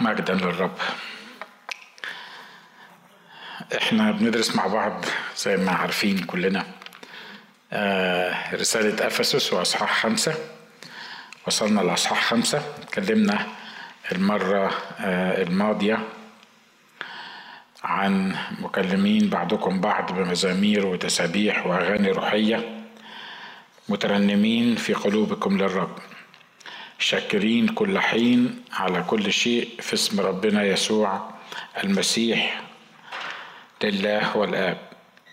مجدا للرب إحنا بندرس مع بعض زي ما عارفين كلنا. آه رسالة أفسس وأصحاح خمسة. وصلنا لأصحاح خمسة. اتكلمنا المرة آه الماضية عن مكلمين بعضكم بعض بمزامير وتسابيح وأغاني روحية. مترنمين في قلوبكم للرب. شاكرين كل حين على كل شيء في اسم ربنا يسوع المسيح لله والآب.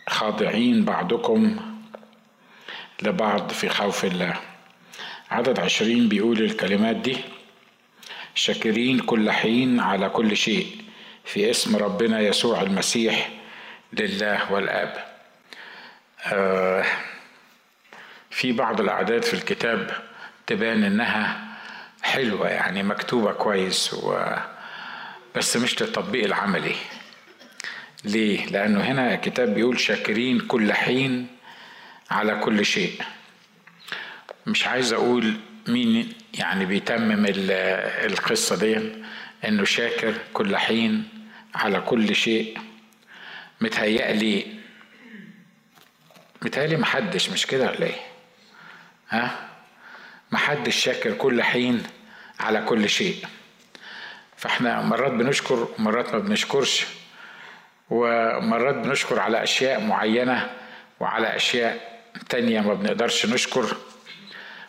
خاضعين بعضكم لبعض في خوف الله. عدد عشرين بيقول الكلمات دي. شاكرين كل حين على كل شيء في اسم ربنا يسوع المسيح لله والآب. آه في بعض الأعداد في الكتاب تبان إنها حلوة يعني مكتوبة كويس و... بس مش للتطبيق العملي ليه؟ لأنه هنا الكتاب بيقول شاكرين كل حين على كل شيء مش عايز أقول مين يعني بيتمم القصة دي إنه شاكر كل حين على كل شيء متهيألي متهيألي محدش مش كده ولا إيه؟ ها؟ محدش شاكر كل حين على كل شيء. فاحنا مرات بنشكر ومرات ما بنشكرش ومرات بنشكر على أشياء معينة وعلى أشياء تانية ما بنقدرش نشكر.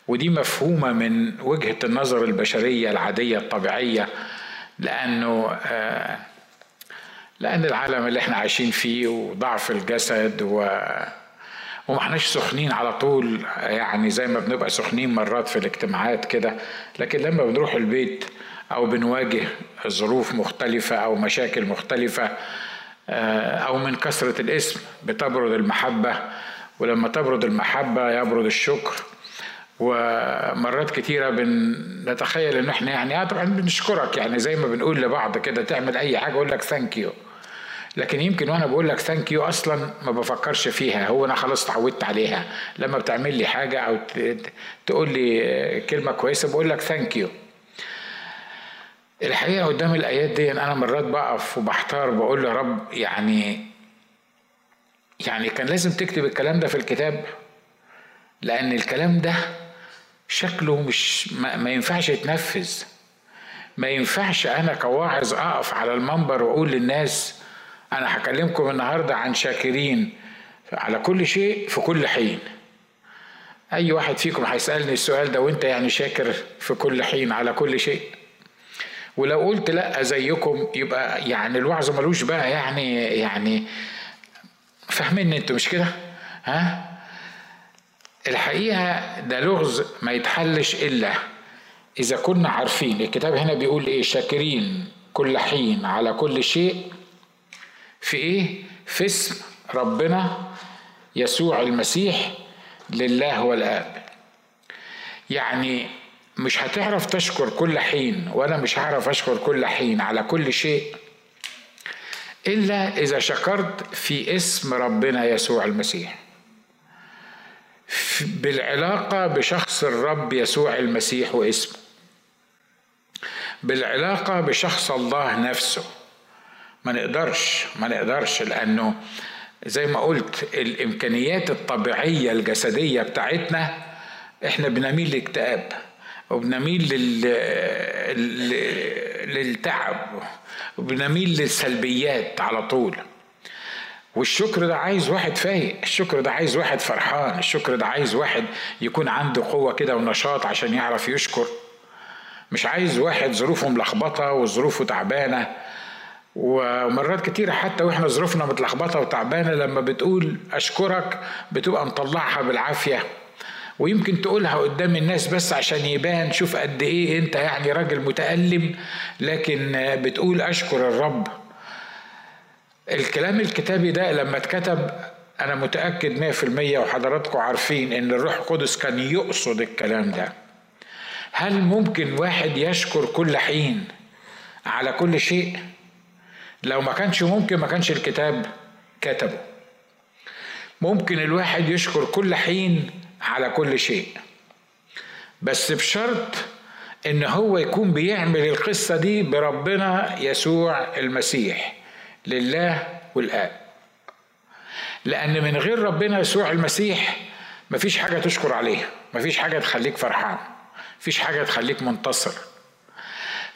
ودي مفهومة من وجهة النظر البشرية العادية الطبيعية لأنه آه لأن العالم اللي إحنا عايشين فيه وضعف الجسد و وما احناش سخنين على طول يعني زي ما بنبقى سخنين مرات في الاجتماعات كده. لكن لما بنروح البيت أو بنواجه ظروف مختلفة أو مشاكل مختلفة أو من كثرة الاسم بتبرد المحبة. ولما تبرد المحبة يبرد الشكر. ومرات كتيرة بنتخيل إن إحنا يعني طبعا بنشكرك يعني زي ما بنقول لبعض كده تعمل أي حاجة أقول لك thank you لكن يمكن وأنا بقول لك thank you أصلا ما بفكرش فيها. هو أنا خلاص اتعودت عليها. لما بتعمل لي حاجة أو تقول لي كلمة كويسة بقول لك thank you الحقيقة قدام الآيات دي أنا مرات بقف وبحتار بقول له رب يعني يعني كان لازم تكتب الكلام ده في الكتاب لأن الكلام ده شكله مش ما, ما ينفعش يتنفذ. ما ينفعش أنا كواعظ أقف على المنبر وأقول للناس أنا هكلمكم النهاردة عن شاكرين على كل شيء في كل حين. أي واحد فيكم هيسألني السؤال ده وأنت يعني شاكر في كل حين على كل شيء؟ ولو قلت لا زيكم يبقى يعني الوعظ ملوش بقى يعني يعني فاهمين أنتوا مش كده؟ ها؟ الحقيقة ده لغز ما يتحلش إلا إذا كنا عارفين. الكتاب هنا بيقول إيه؟ شاكرين كل حين على كل شيء في إيه؟ في اسم ربنا يسوع المسيح لله والآب. يعني مش هتعرف تشكر كل حين وأنا مش هعرف أشكر كل حين على كل شيء إلا إذا شكرت في اسم ربنا يسوع المسيح. بالعلاقة بشخص الرب يسوع المسيح واسمه. بالعلاقة بشخص الله نفسه. ما نقدرش ما نقدرش لأنه زي ما قلت الإمكانيات الطبيعية الجسدية بتاعتنا إحنا بنميل لاكتئاب وبنميل لل... للتعب وبنميل للسلبيات على طول. والشكر ده عايز واحد فايق الشكر ده عايز واحد فرحان الشكر ده عايز واحد يكون عنده قوة كده ونشاط عشان يعرف يشكر. مش عايز واحد ظروفه ملخبطة وظروفه تعبانة ومرات كتيرة حتى وإحنا ظروفنا متلخبطة وتعبانة لما بتقول أشكرك بتبقى مطلعها بالعافية. ويمكن تقولها قدام الناس بس عشان يبان شوف قد إيه أنت يعني راجل متألم لكن بتقول أشكر الرب. الكلام الكتابي ده لما اتكتب أنا متأكد مية في المية وحضراتكم عارفين إن الروح القدس كان يقصد الكلام ده. هل ممكن واحد يشكر كل حين على كل شيء؟ لو ما كانش ممكن ما كانش الكتاب كتبه. ممكن الواحد يشكر كل حين على كل شيء. بس بشرط إن هو يكون بيعمل القصة دي بربنا يسوع المسيح لله والآب. لأن من غير ربنا يسوع المسيح مفيش حاجة تشكر عليها مفيش حاجة تخليك فرحان مفيش حاجة تخليك منتصر.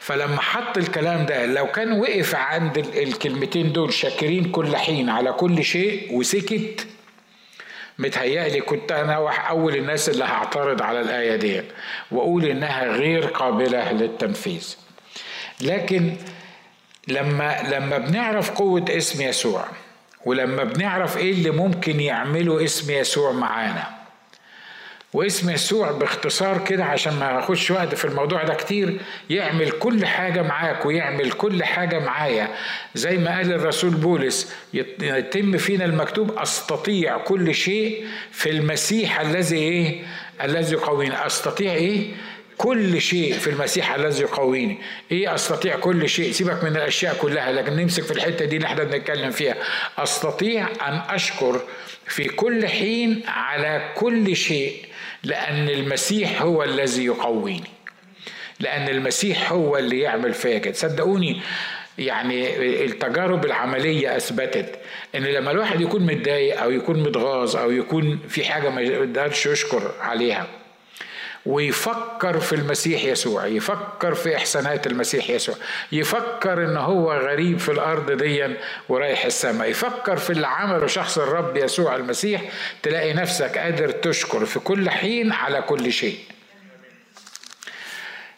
فلما حط الكلام ده لو كان وقف عند الكلمتين دول شاكرين كل حين على كل شيء وسكت متهيألي كنت أنا أول الناس اللي هعترض على الآية دي وأقول إنها غير قابلة للتنفيذ. لكن لما لما بنعرف قوة اسم يسوع ولما بنعرف إيه اللي ممكن يعمله اسم يسوع معانا واسم يسوع باختصار كده عشان ما اخش وقت في الموضوع ده كتير يعمل كل حاجة معاك ويعمل كل حاجة معايا. زي ما قال الرسول بولس يتم فينا المكتوب أستطيع كل شيء في المسيح الذي إيه؟ الذي يقوينا أستطيع إيه؟ كل شيء في المسيح الذي يقويني. إيه أستطيع كل شيء؟ سيبك من الأشياء كلها لكن نمسك في الحتة دي اللي إحنا بنتكلم فيها. أستطيع أن أشكر في كل حين على كل شيء لأن المسيح هو الذي يقويني. لأن المسيح هو اللي يعمل فيا كده. صدقوني يعني التجارب العملية أثبتت إن لما الواحد يكون متضايق أو يكون متغاظ أو يكون في حاجة ما يقدرش يشكر عليها ويفكر في المسيح يسوع يفكر في إحسانات المسيح يسوع يفكر إن هو غريب في الأرض ديا ورايح السماء يفكر في اللي عمله شخص الرب يسوع المسيح تلاقي نفسك قادر تشكر في كل حين على كل شيء.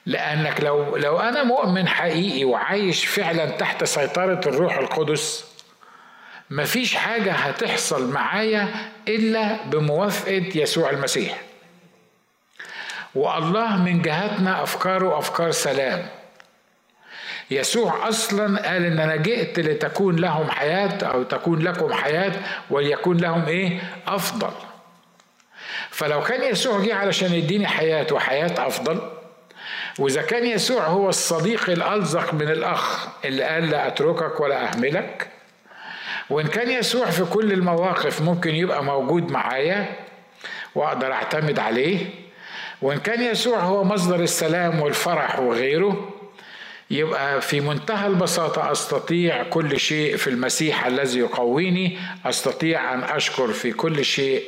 لأنك لو لو أنا مؤمن حقيقي وعايش فعلا تحت سيطرة الروح القدس مفيش حاجة هتحصل معايا إلا بموافقة يسوع المسيح. والله من جهتنا أفكاره أفكار سلام. يسوع أصلا قال إن أنا جئت لتكون لهم حياة أو تكون لكم حياة وليكون لهم إيه؟ أفضل. فلو كان يسوع جه علشان يديني حياة وحياة أفضل وإذا كان يسوع هو الصديق الألزق من الأخ اللي قال لا أتركك ولا أهملك وإن كان يسوع في كل المواقف ممكن يبقى موجود معايا وأقدر أعتمد عليه وإن كان يسوع هو مصدر السلام والفرح وغيره يبقى في منتهى البساطة أستطيع كل شيء في المسيح الذي يقويني أستطيع أن أشكر في كل شيء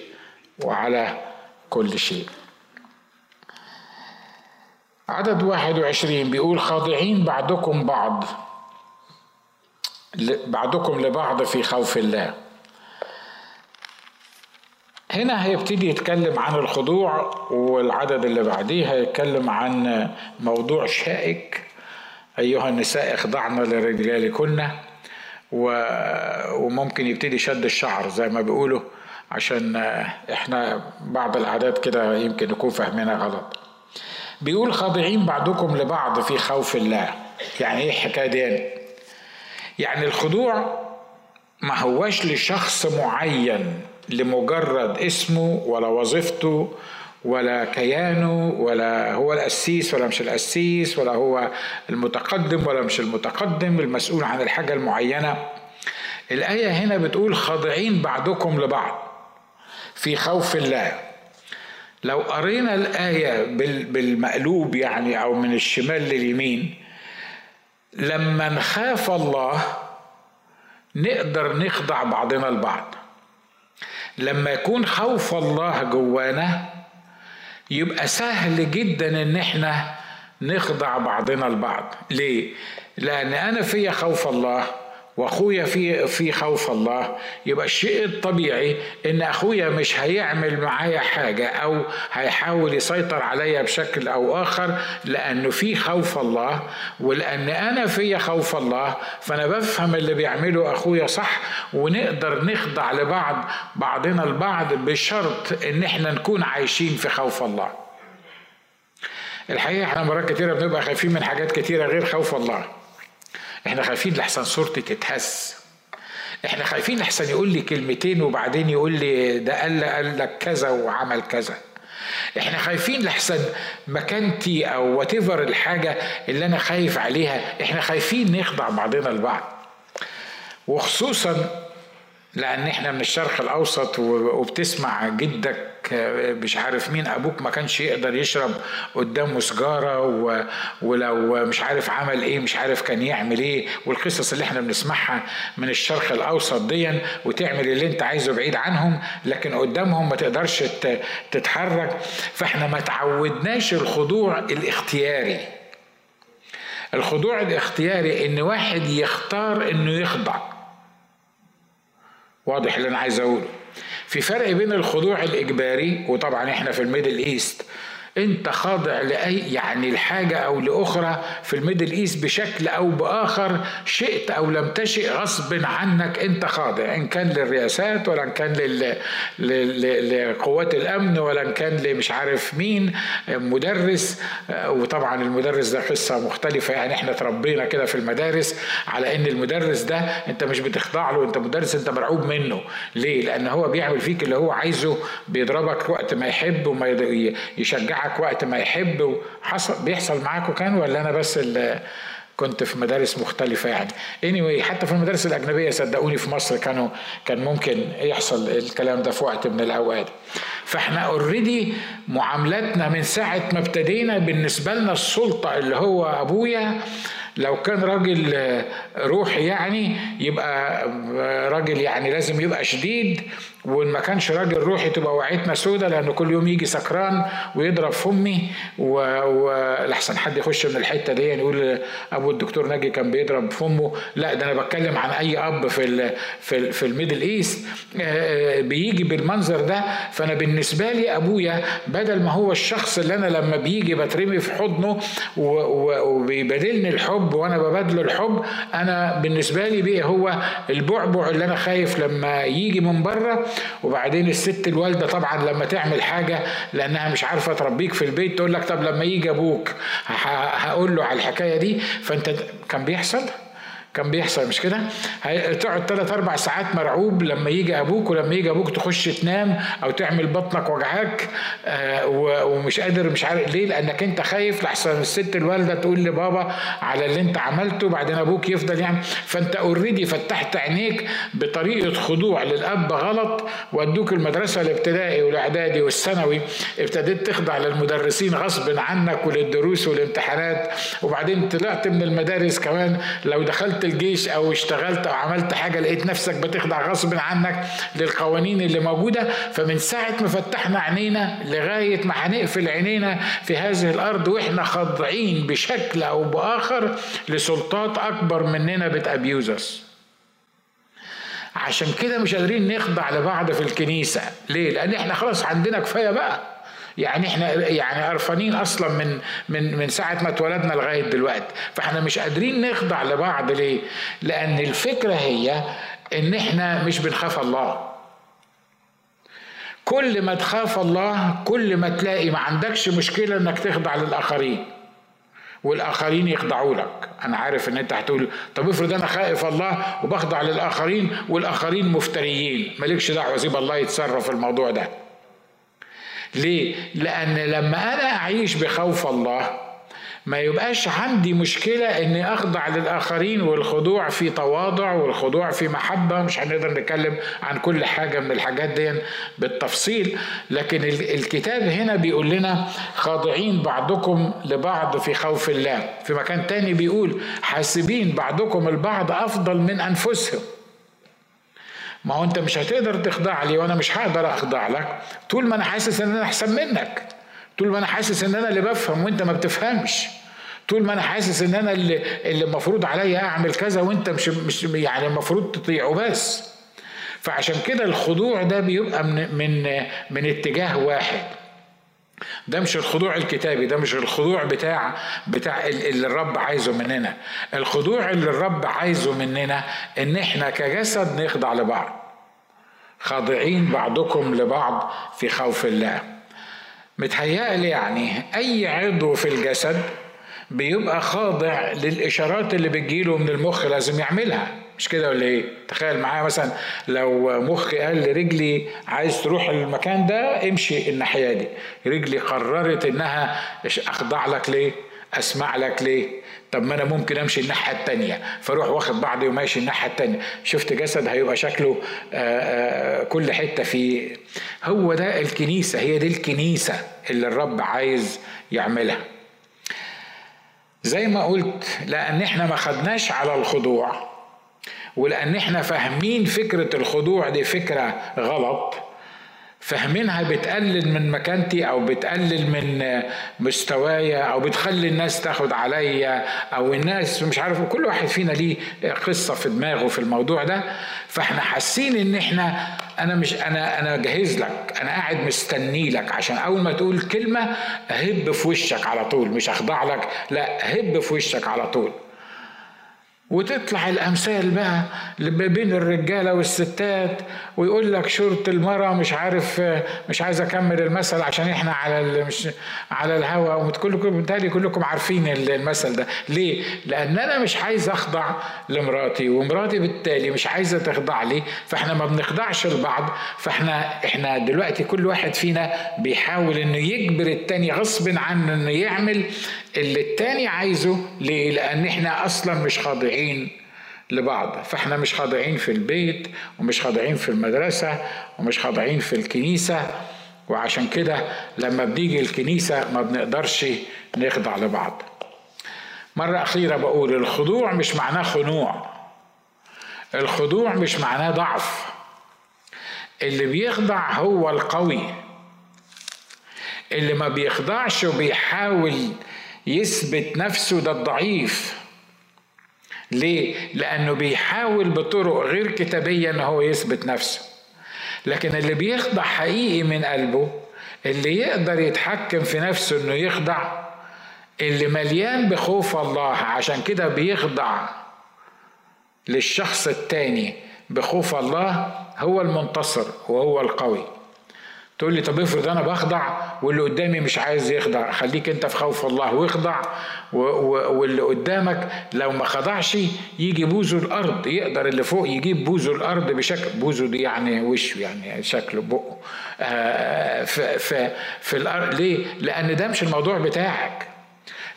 وعلى كل شيء. عدد واحد وعشرين بيقول خاضعين بعضكم بعض بعضكم لبعض في خوف الله. هنا هيبتدي يتكلم عن الخضوع والعدد اللي بعديه هيتكلم عن موضوع شائك. أيها النساء اخضعن لرجالكن وممكن يبتدي شد الشعر زي ما بيقولوا عشان إحنا بعض العادات كده يمكن نكون فاهمينها غلط. بيقول خاضعين بعضكم لبعض في خوف الله. يعني إيه الحكاية دي؟ يعني الخضوع ما هوش لشخص معين. لمجرد اسمه ولا وظيفته ولا كيانه ولا هو القسيس ولا مش القسيس ولا هو المتقدم ولا مش المتقدم المسؤول عن الحاجة المعينة. الآية هنا بتقول خاضعين بعضكم لبعض في خوف الله. لو قرينا الآية بالمقلوب يعني أو من الشمال لليمين لما نخاف الله نقدر نخضع بعضنا البعض لما يكون خوف الله جوانا يبقى سهل جدا إن إحنا نخضع بعضنا البعض ليه؟ لأن أنا فيا خوف الله وأخويا في في خوف الله. يبقى الشيء الطبيعي إن أخويا مش هيعمل معايا حاجة أو هيحاول يسيطر عليا بشكل أو آخر لأنه في خوف الله. ولأن أنا في خوف الله فأنا بفهم اللي بيعمله أخويا صح ونقدر نخضع لبعض بعضنا البعض بشرط إن إحنا نكون عايشين في خوف الله. الحقيقة إحنا مرات كتيرة بنبقى خايفين من حاجات كتيرة غير خوف الله. إحنا خايفين لحسن صورتي تتهز. إحنا خايفين لحسن يقول لي كلمتين وبعدين يقول لي ده قال قال لك كذا وعمل كذا. إحنا خايفين لحسن مكانتي أو وات الحاجة اللي أنا خايف عليها. إحنا خايفين نخضع بعضنا البعض وخصوصا لأن إحنا من الشرق الأوسط وبتسمع جدك مش عارف مين أبوك ما كانش يقدر يشرب قدامه سجاره ولو مش عارف عمل إيه مش عارف كان يعمل إيه والقصص اللي إحنا بنسمعها من الشرق الأوسط ديا وتعمل اللي أنت عايزه بعيد عنهم لكن قدامهم ما تقدرش تتحرك. فإحنا ما تعودناش الخضوع الاختياري. الخضوع الاختياري إن واحد يختار إنه يخضع. واضح اللي أنا عايز أقوله؟ في فرق بين الخضوع الإجباري وطبعا إحنا في ال Middle East انت خاضع لاي يعني الحاجة أو لأخرى في ال Middle East بشكل أو بآخر شئت أو لم تشئ غصب عنك انت خاضع إن كان للرئاسات ولا إن كان لل... لل... لقوات الأمن ولا إن كان لمش عارف مين مدرس وطبعا المدرس ده قصه مختلفة يعني إحنا تربينا كده في المدارس على إن المدرس ده أنت مش بتخضع له أنت مدرس أنت مرعوب منه. ليه؟ لأن هو بيعمل فيك اللي هو عايزه بيضربك وقت ما يحب وما يشجعك معاك وقت ما يحب وحصل بيحصل معاكوا كان ولا أنا بس اللي كنت في مدارس مختلفة يعني؟ Anyway حتى في المدارس الأجنبية صدقوني في مصر كانوا كان ممكن يحصل الكلام ده في وقت من الأوقات. فإحنا already معاملاتنا من ساعة ما ابتدينا بالنسبة لنا السلطة اللي هو أبويا لو كان راجل روحي يعني يبقى راجل يعني لازم يبقى شديد وإن ما كانش راجل روحي تبقى وقعتنا سودة لأنه كل يوم يجي سكران ويضرب في أمي. ولحسن حد يخش من الحتة دي يقول أبو الدكتور ناجي كان بيضرب في أمه. لا ده أنا بتكلم عن أي أب في ال في ال في ال Middle East. بيجي بالمنظر ده. فأنا بالنسبة لي أبويا بدل ما هو الشخص اللي أنا لما بيجي بترمي في حضنه وبيبادلني الحب وأنا ببادله الحب أنا بالنسبة لي بيه هو البعبع اللي أنا خايف لما يجي من بره. وبعدين الست الوالدة طبعا لما تعمل حاجة لأنها مش عارفة تربيك في البيت تقول لك طب لما يجي أبوك هقول له على الحكاية دي فأنت كان بيحصل؟ كان بيحصل مش كده؟ تقعد ثلاث أربع ساعات مرعوب لما يجي أبوك ولما يجي أبوك تخش تنام أو تعمل بطنك وجعاك آه ومش قادر مش عارف ليه لأنك أنت خايف لحسن الست الوالدة تقول لبابا على اللي أنت عملته بعدين أبوك يفضل يعني فأنت already فتحت عينيك بطريقة خضوع للأب غلط ودوك المدرسة الابتدائي والإعدادي والثانوي ابتديت تخضع للمدرسين غصب عنك وللدروس والامتحانات. وبعدين طلعت من المدارس كمان لو دخلت الجيش أو اشتغلت أو عملت حاجة لقيت نفسك بتخضع غصب عنك للقوانين اللي موجودة فمن ساعة ما فتحنا عينينا لغاية ما هنقفل عينينا في هذه الأرض وإحنا خاضعين بشكل أو بآخر لسلطات أكبر مننا بتابيوزس عشان كده مش قادرين نخضع لبعض في الكنيسة. ليه؟ لأن إحنا خلاص عندنا كفاية بقى. يعني إحنا يعني قرفانين أصلا من من من ساعة ما اتولدنا لغاية دلوقتي. فاحنا مش قادرين نخضع لبعض ليه؟ لأن الفكرة هي إن إحنا مش بنخاف الله. كل ما تخاف الله كل ما تلاقي ما عندكش مشكلة إنك تخضع للآخرين. والآخرين يخضعوا لك. أنا عارف إن أنت هتقول طب افرض أنا خائف الله وبخضع للآخرين والآخرين مفتريين. مالكش دعوة سيب الله يتصرف في الموضوع ده. ليه؟ لأن لما أنا أعيش بخوف الله ما يبقاش عندي مشكلة إني أخضع للآخرين والخضوع في تواضع والخضوع في محبة مش هنقدر نتكلم عن كل حاجة من الحاجات دي بالتفصيل. لكن الكتاب هنا بيقول لنا خاضعين بعضكم لبعض في خوف الله. في مكان تاني بيقول حاسبين بعضكم البعض أفضل من أنفسهم. ما هو انت مش هتقدر تخضع لي وأنا مش هقدر اخضع لك. طول ما أنا حاسس ان أنا احسن منك. طول ما أنا حاسس ان أنا اللي بفهم وانت ما بتفهمش. طول ما أنا حاسس ان أنا اللي اللي المفروض عليا اعمل كذا وانت مش مش يعني المفروض تطيعه بس. فعشان كده الخضوع ده بيبقى من من من اتجاه واحد. ده مش الخضوع الكتابي ده مش الخضوع بتاع بتاع اللي الرب عايزه مننا. الخضوع اللي الرب عايزه مننا إن إحنا كجسد نخضع لبعض. خاضعين بعضكم لبعض في خوف الله. متهيألي يعني أي عضو في الجسد بيبقى خاضع للإشارات اللي بتجيله من المخ لازم يعملها. مش كده ولا إيه؟ تخيل معايا مثلا لو مخي قال لرجلي عايز تروح المكان ده امشي الناحية دي، رجلي قررت إنها أخضع لك ليه؟ أسمع لك ليه؟ طب ما أنا ممكن أمشي الناحية التانية. فأروح واخد بعضي وماشي الناحية التانية. شفت جسد هيبقى شكله آآ آآ كل حتة فيه. هو ده الكنيسة هي دي الكنيسة اللي الرب عايز يعملها. زي ما قلت لأن إحنا ما خدناش على الخضوع. ولأن إحنا فاهمين فكرة الخضوع دي فكرة غلط. فاهمينها بتقلل من مكانتي أو بتقلل من مستوايا أو بتخلي الناس تاخد عليا أو الناس مش عارف كل واحد فينا ليه قصة في دماغه في الموضوع ده. فإحنا حاسين إن إحنا أنا مش أنا أنا جاهز لك أنا قاعد مستني لك عشان أول ما تقول كلمة اهب في وشك على طول مش اخضع لك لا اهب في وشك على طول. وتطلع الأمثال بقى بين الرجالة والستات ويقول لك شرط المرأة مش عارف مش عايز أكمل المثل عشان إحنا على مش على الهوا وكلكم بالتالي كلكم عارفين المثل ده ليه؟ لأن أنا مش عايز أخضع لمراتي ومراتي بالتالي مش عايزة تخضع لي فإحنا ما بنخضعش لبعض فإحنا إحنا دلوقتي كل واحد فينا بيحاول إنه يجبر التاني غصب عنه إنه يعمل اللي التاني عايزه ليه؟ لأن إحنا أصلا مش خاضعين لبعض. فإحنا مش خاضعين في البيت ومش خاضعين في المدرسة ومش خاضعين في الكنيسة. وعشان كده لما بنيجي الكنيسة ما بنقدرش نخضع لبعض. مرة أخيرة بقول الخضوع مش معناه خنوع. الخضوع مش معناه ضعف. اللي بيخضع هو القوي. اللي ما بيخضعش وبيحاول يثبت نفسه ده الضعيف ليه؟ لأنه بيحاول بطرق غير كتابية إن هو يثبت نفسه. لكن اللي بيخضع حقيقي من قلبه اللي يقدر يتحكم في نفسه إنه يخضع اللي مليان بخوف الله عشان كده بيخضع للشخص التاني بخوف الله هو المنتصر وهو القوي تقول لي طب افرض أنا بخضع واللي قدامي مش عايز يخضع خليك انت في خوف الله واخضع واللي قدامك لو ما خضعش يجي بوزه الأرض يقدر اللي فوق يجيب بوزه الأرض بشكل بوزه دي يعني وشه يعني شكله بقه آه في, في, في الأرض. ليه؟ لأن ده مش الموضوع بتاعك.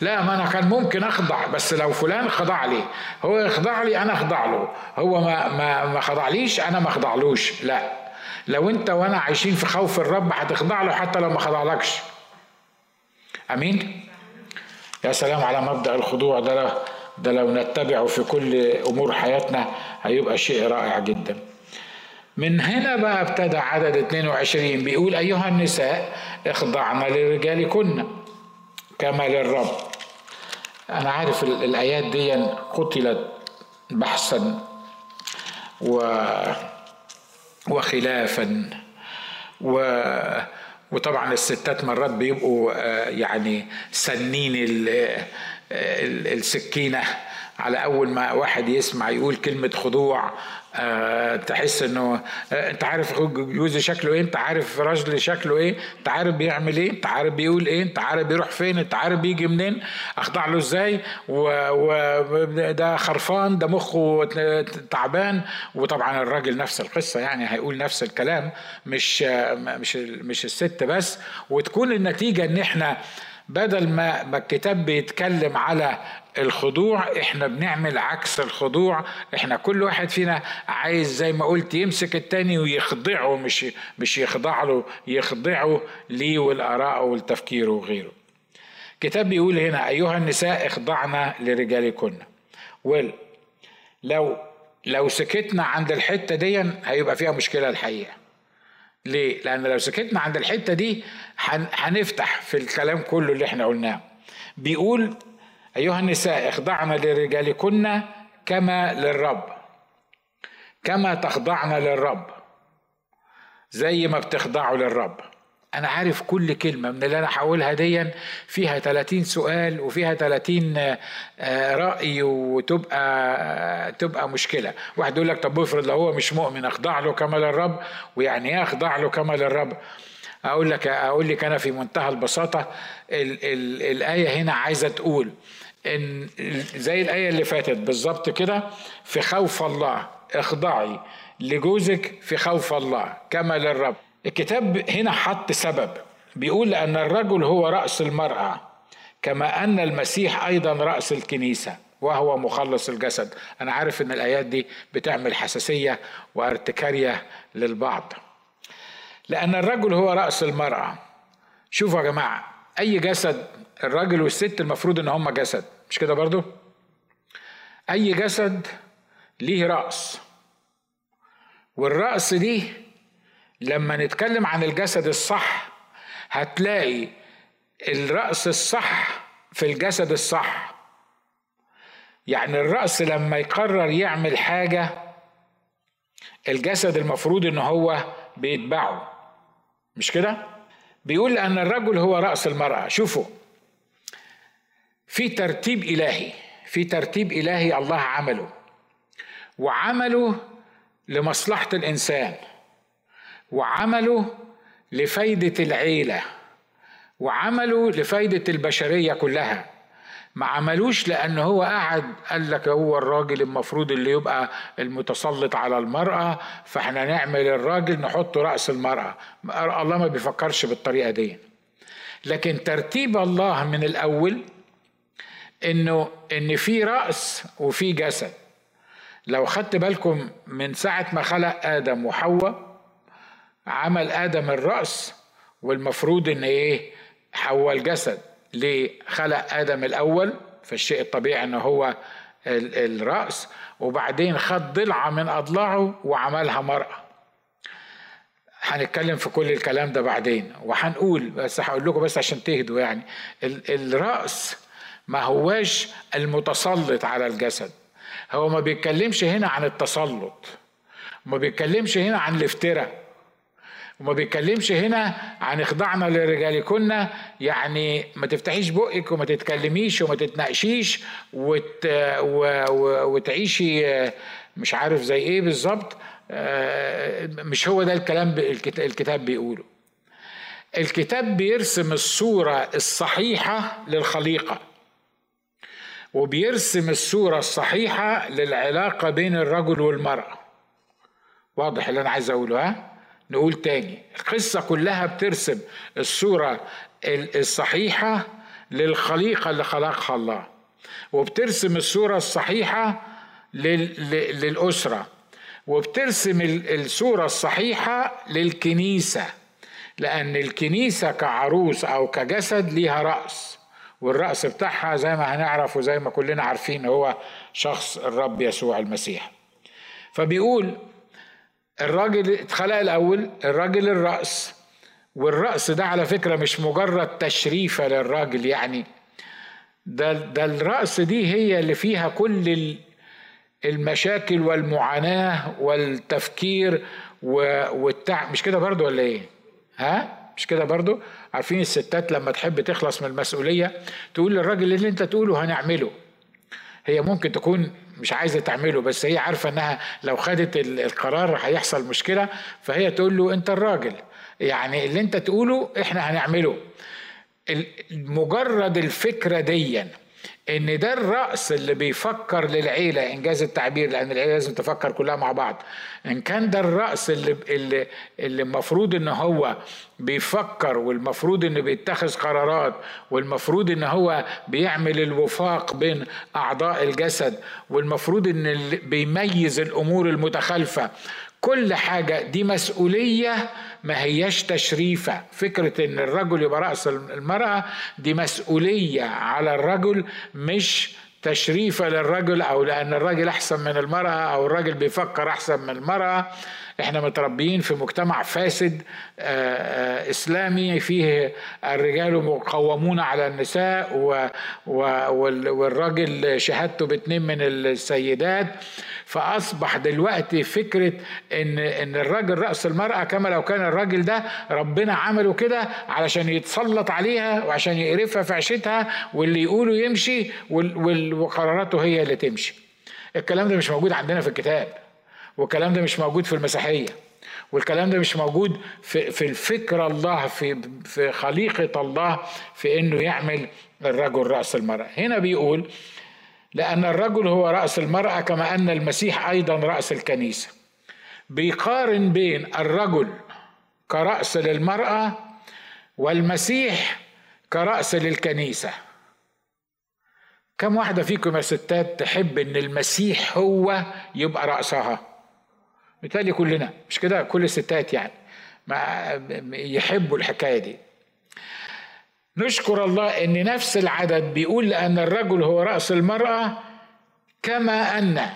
لا ما أنا كان ممكن أخضع بس لو فلان خضع لي هو يخضع لي أنا أخضع له هو ما ما ما خضعليش أنا ما أخضعلوش لا. لو انت وأنا عايشين في خوف الرب هتخضع له حتى لو ما خضعلكش. آمين؟ يا سلام على مبدأ الخضوع ده. ده لو نتبعه في كل أمور حياتنا هيبقى شيء رائع جدا. من هنا بقى ابتدى عدد 22 بيقول أيها النساء اخضعن لرجالكن كما للرب. أنا عارف الآيات دي قتلت بحثا و وخلافا. و وطبعا الستات مرات بيبقوا يعني سنين السكينة. على أول ما واحد يسمع يقول كلمة خضوع أه تحس إنه أه أنت عارف جوزي شكله إيه؟ أنت عارف راجلي شكله إيه؟ أنت عارف بيعمل إيه؟ أنت عارف بيقول إيه؟ أنت عارف بيروح فين؟ أنت عارف بيجي منين؟ أخضع له إزاي؟ وده خرفان ده مخه تعبان. وطبعا الراجل نفس القصة يعني هيقول نفس الكلام مش مش مش الست بس. وتكون النتيجة إن إحنا بدل ما الكتاب بيتكلم على الخضوع إحنا بنعمل عكس الخضوع. إحنا كل واحد فينا عايز زي ما قلت يمسك التاني ويخضعه مش مش يخضع له يخضعه ليه والآراء والتفكير وغيره. كتاب بيقول هنا أيها النساء اخضعنا لرجالكن. ويل لو لو سكتنا عند الحتة دي هيبقى فيها مشكلة الحقيقة. ليه؟ لأن لو سكتنا عند الحتة دي هنفتح في الكلام كله اللي إحنا قلناه. بيقول أيها النساء اخضعن لرجالكن كما للرب. كما تخضعن للرب. زي ما بتخضعوا للرب. أنا عارف كل كلمة من اللي أنا هقولها دي فيها 30 سؤال وفيها 30 رأي وتبقى تبقى مشكلة، واحد يقول لك طب افرض لو هو مش مؤمن أخضع له كما للرب ويعني إيه أخضع له كما للرب؟ أقول لك أقول لك أنا في منتهى البساطة ال ال الآية هنا عايزة تقول إن زي الآية اللي فاتت بالظبط كده في خوف الله اخضعي لجوزك في خوف الله كما للرب الكتاب هنا حط سبب. بيقول لأن الرجل هو رأس المرأة كما أن المسيح أيضا رأس الكنيسة وهو مخلص الجسد. أنا عارف إن الآيات دي بتعمل حساسية وارتكارية للبعض. لأن الرجل هو رأس المرأة. شوفوا يا جماعة أي جسد الراجل والست المفروض إن هما جسد. مش كده برضو؟ أي جسد ليه رأس. والرأس دي لما نتكلم عن الجسد الصح هتلاقي الرأس الصح في الجسد الصح. يعني الرأس لما يقرر يعمل حاجة الجسد المفروض إن هو بيتبعه. مش كده؟ بيقول ان الرجل هو رأس المرأة. شوفوا في ترتيب إلهي في ترتيب إلهي الله عمله وعمله لمصلحة الإنسان. وعمله لفايدة العيلة وعمله لفايدة البشرية كلها. ما عملوش لأن هو قعد قال لك هو الراجل المفروض اللي يبقى المتسلط على المرأة فإحنا نعمل الراجل نحط رأس المرأة. الله ما بيفكرش بالطريقة دي. لكن ترتيب الله من الأول إنه إن في رأس وفي جسد. لو خدت بالكم من ساعة ما خلق آدم وحواء عمل آدم الرأس والمفروض إن إيه؟ حواء الجسد. ليه خلق آدم الأول؟ فالشيء الطبيعي إن هو الرأس وبعدين خد ضلعة من أضلاعه وعملها مرأة. هنتكلم في كل الكلام ده بعدين وهنقول بس هقول لكم بس عشان تهدوا يعني. الرأس ما هواش المتسلط على الجسد. هو ما بيتكلمش هنا عن التسلط ما بيتكلمش هنا عن الافتراء. وما بيتكلمش هنا عن اخضعنا لرجالكن يعني ما تفتحيش بقك وما تتكلميش وما تتناقشيش وت... و... و... وتعيشي مش عارف زي إيه بالظبط مش هو ده الكلام الكتاب بيقوله الكتاب بيرسم الصورة الصحيحة للخليقة وبيرسم الصورة الصحيحة للعلاقة بين الرجل والمرأة واضح اللي أنا عايز أقوله ها؟ نقول تاني. القصة كلها بترسم الصورة الصحيحة للخليقة اللي خلقها الله وبترسم الصورة الصحيحة للأسرة وبترسم الصورة الصحيحة للكنيسة لأن الكنيسة كعروس أو كجسد ليها رأس والرأس بتاعها زي ما هنعرف وزي ما كلنا عارفين هو شخص الرب يسوع المسيح. فبيقول الراجل اتخلق الأول الراجل الرأس. والرأس ده على فكرة مش مجرد تشريفة للراجل يعني. ده ده الرأس دي هي اللي فيها كل المشاكل والمعاناة والتفكير والتعب مش كده برضو ولا إيه؟ ها؟ مش كده برضو؟ عارفين الستات لما تحب تخلص من المسؤولية تقول للراجل اللي أنت تقوله هنعمله. هي ممكن تكون مش عايزة تعمله بس هي عارفة إنها لو خدت القرار هيحصل مشكلة فهي تقول له أنت الراجل. يعني اللي أنت تقوله إحنا هنعمله. مجرد الفكرة ديا إن ده الرأس اللي بيفكر للعيلة انجاز التعبير لأن العيلة لازم تفكر كلها مع بعض. إن كان ده الرأس اللي اللي اللي المفروض إن هو بيفكر والمفروض انه بيتخذ قرارات والمفروض إن هو بيعمل الوفاق بين أعضاء الجسد والمفروض إن بيميز الأمور المتخالفة. كل حاجة دي مسؤولية ما هياش تشريفة. فكرة إن الرجل يبقى رأس المرأة دي مسؤولية على الرجل مش تشريفة للرجل أو لأن الرجل أحسن من المرأة أو الرجل بيفكر أحسن من المرأة. إحنا متربيين في مجتمع فاسد إسلامي فيه الرجال مقومون على النساء والراجل شهادته باتنين من السيدات. فأصبح دلوقتي فكرة إن إن الراجل رأس المرأة كما لو كان الراجل ده ربنا عمله كده علشان يتسلط عليها وعشان يقرفها في عيشتها واللي يقوله يمشي وقراراته هي اللي تمشي. الكلام ده مش موجود عندنا في الكتاب. والكلام ده مش موجود في المسيحية. والكلام ده مش موجود في في الفكر الله في في خليقة الله في إنه يعمل الرجل رأس المرأة. هنا بيقول لأن الرجل هو رأس المرأة كما أن المسيح أيضا رأس الكنيسة. بيقارن بين الرجل كرأس للمرأة والمسيح كرأس للكنيسة. كم واحدة فيكم يا ستات تحب إن المسيح هو يبقى رأسها؟ بالتالي كلنا مش كده؟ كل الستات يعني. ما يحبوا الحكاية دي. نشكر الله إن نفس العدد بيقول أن الرجل هو رأس المرأة كما أن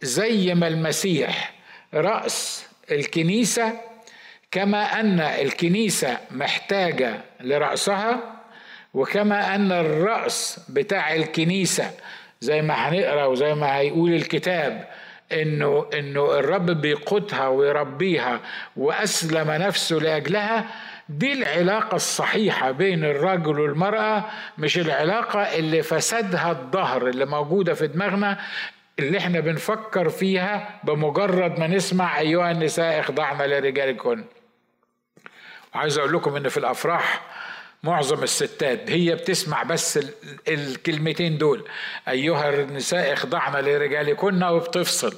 زي ما المسيح رأس الكنيسة كما أن الكنيسة محتاجة لرأسها وكما أن الرأس بتاع الكنيسة زي ما هنقرأ وزي ما هيقول الكتاب إنه إنه الرب بيقودها ويربيها وأسلم نفسه لأجلها دي العلاقة الصحيحة بين الرجل والمرأة مش العلاقة اللي فسدها الظهر اللي موجودة في دماغنا اللي إحنا بنفكر فيها بمجرد ما نسمع أيها النساء اخضعنا لرجالكن. وعايز أقول لكم إن في الأفراح معظم الستات هي بتسمع بس الكلمتين دول. أيها النساء اخضعنا لرجالكن وبتفصل.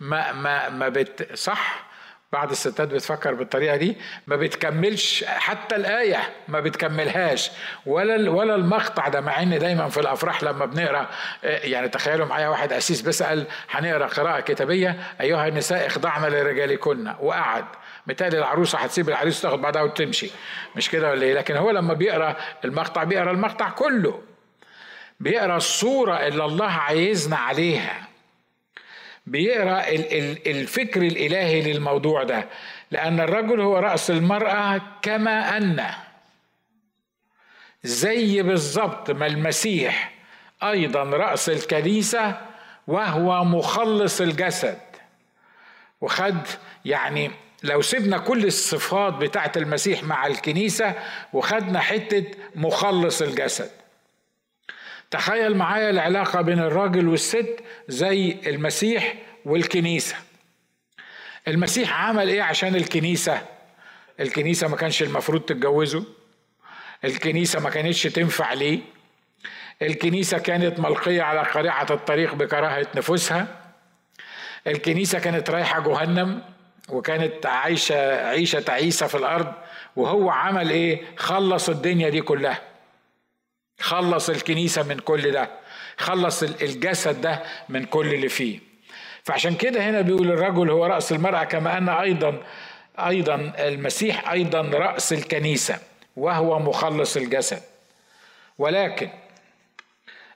ما ما ما بت صح؟ بعض الستات بتفكر بالطريقة دي. ما بتكملش حتى الآية ما بتكملهاش. ولا ولا المقطع ده مع إن دايما في الأفراح لما بنقرأ يعني تخيلوا معايا واحد اسيس بيسأل هنقرأ قراءة كتابية؟ أيها النساء اخضعن لرجالكن. وقعد. بالتالي العروسه هتسيب العريس تاخد بعدها وتمشي. مش كده ولا إيه؟ لكن هو لما بيقرأ المقطع بيقرأ المقطع كله. بيقرأ الصورة اللي الله عايزنا عليها. بيقرأ الفكر الإلهي للموضوع ده. لأن الرجل هو رأس المرأة كما أن. زي بالظبط ما المسيح أيضا رأس الكنيسة وهو مخلص الجسد. وخد يعني لو سيبنا كل الصفات بتاعه المسيح مع الكنيسة وخدنا حتة مخلص الجسد. تخيل معايا العلاقة بين الراجل والست زي المسيح والكنيسة. المسيح عمل إيه عشان الكنيسة؟ الكنيسة ما كانش المفروض تتجوزه. الكنيسة ما كانتش تنفع ليه. الكنيسة كانت ملقية على قريعة الطريق بكراهة نفوسها. الكنيسة كانت رايحة جهنم. وكانت عايشة عيشة تعيسة في الأرض وهو عمل إيه؟ خلص الدنيا دي كلها. خلص الكنيسة من كل ده. خلص الجسد ده من كل اللي فيه. فعشان كده هنا بيقول الرجل هو رأس المرأة كما أن أيضا أيضا المسيح أيضا رأس الكنيسة وهو مخلص الجسد. ولكن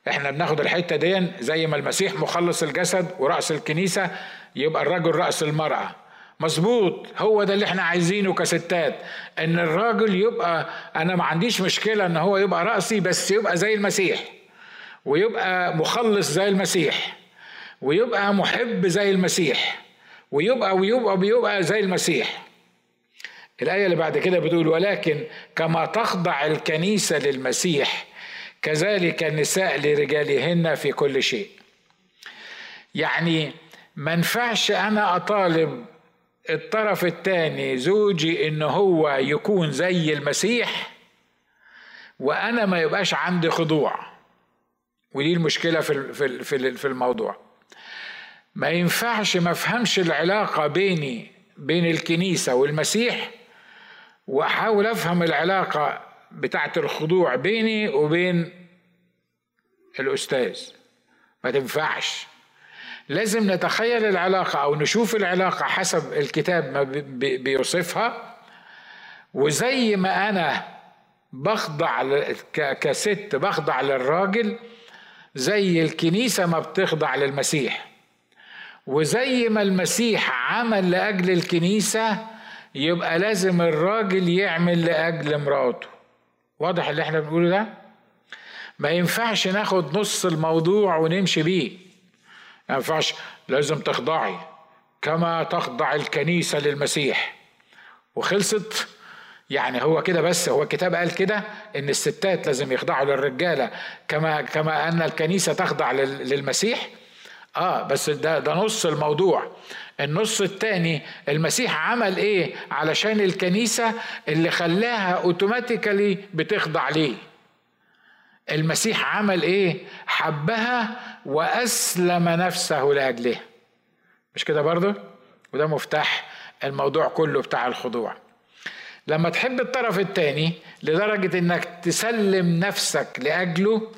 إحنا بناخد الحتة دي زي ما المسيح مخلص الجسد ورأس الكنيسة يبقى الرجل رأس المرأة. مظبوط. هو ده اللي إحنا عايزينه كستات إن الراجل يبقى أنا ما عنديش مشكلة إن هو يبقى رأسي بس يبقى زي المسيح ويبقى مخلص زي المسيح ويبقى محب زي المسيح ويبقى ويبقى ويبقى زي المسيح. الآية اللي بعد كده بتقول ولكن كما تخضع الكنيسة للمسيح كذلك النساء لرجالهن في كل شيء. يعني ما ينفعش أنا أطالب الطرف الثاني زوجي إن هو يكون زي المسيح وأنا ما يبقاش عندي خضوع. ودي المشكلة في في في الموضوع. ما ينفعش ما أفهمش العلاقة بيني بين الكنيسة والمسيح وأحاول أفهم العلاقة بتاعة الخضوع بيني وبين الأستاذ. ما تنفعش. لازم نتخيل العلاقة أو نشوف العلاقة حسب الكتاب ما بيوصفها. وزي ما أنا بخضع كست بخضع للراجل زي الكنيسة ما بتخضع للمسيح. وزي ما المسيح عمل لأجل الكنيسة يبقى لازم الراجل يعمل لأجل مراته. واضح اللي إحنا بنقوله ده؟ ما ينفعش ناخد نص الموضوع ونمشي بيه. ما ينفعش لازم تخضعي. كما تخضع الكنيسة للمسيح. وخلصت. يعني هو كده بس هو الكتاب قال كده إن الستات لازم يخضعوا للرجالة. كما كما أن الكنيسة تخضع للمسيح. آه بس ده ده نص الموضوع. النص الثاني المسيح عمل إيه؟ علشان الكنيسة اللي خلاها اوتوماتيكالي بتخضع ليه. المسيح عمل إيه؟ حبها وأسلم نفسه لاجلها مش كده برضه وده مفتاح الموضوع كله بتاع الخضوع. لما تحب الطرف الثاني لدرجة إنك تسلم نفسك لأجله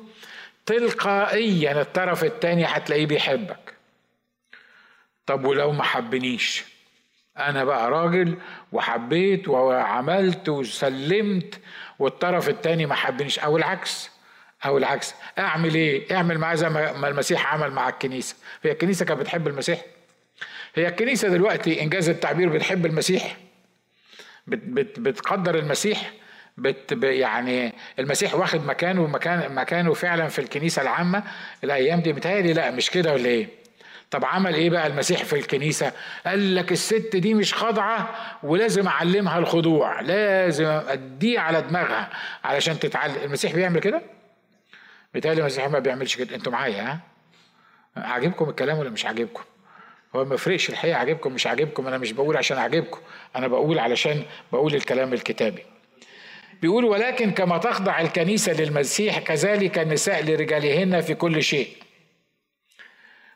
تلقائيا الطرف التاني هتلاقيه بيحبك. طب ولو ما حبنيش؟ أنا بقى راجل وحبيت وعملت وسلمت والطرف التاني ما حبنيش أو العكس. أو العكس. أعمل إيه؟ أعمل معاه زي ما المسيح عمل مع الكنيسة. هي الكنيسة كانت بتحب المسيح. هي الكنيسة دلوقتي إنجاز التعبير بتحب المسيح. بت بت بتقدر المسيح. بت يعني المسيح واخد مكانه مكان مكانه فعلا في الكنيسة العامة. الأيام دي متهيألي لا مش كده ولا إيه؟ طب عمل إيه بقى المسيح في الكنيسة؟ قال لك الست دي مش خاضعة ولازم أعلمها الخضوع، لازم اديه على دماغها علشان تتعلم، المسيح بيعمل كده؟ بيتهيألي المسيح ما بيعملش كده، أنتوا معايا ها؟ عاجبكم الكلام ولا مش عاجبكم؟ هو ما يفرقش الحقيقة عاجبكم مش عاجبكم أنا مش بقول عشان اعجبكم أنا بقول علشان بقول الكلام الكتابي بيقول ولكن كما تخضع الكنيسة للمسيح كذلك النساء لرجالهن في كل شيء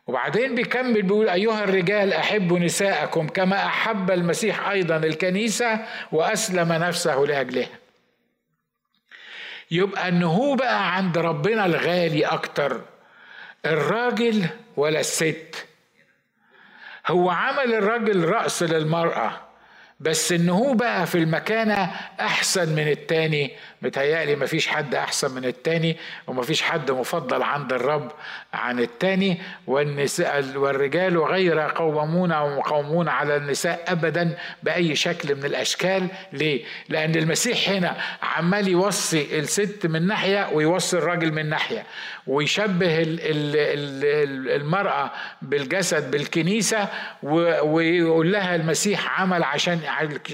وبعدين بيكمل بيقول أيها الرجال أحبوا نساءكم كما أحب المسيح أيضا الكنيسة وأسلم نفسه لأجلها يبقى أنه هو بقى عند ربنا الغالي أكتر الراجل ولا الست؟ هو عمل الراجل رأس للمرأة. بس ان هو بقى في المكانة أحسن من التاني. متهيألي مفيش حد أحسن من التاني ومفيش حد مفضل عند الرب عن التاني. والنساء والرجال غير قوامون أو على النساء ابدا بأي شكل من الأشكال. ليه؟ لأن المسيح هنا عمال يوصي الست من ناحية ويوصي الراجل من ناحية ويشبه المرأة بالجسد بالكنيسة ويقول لها المسيح عمل عشان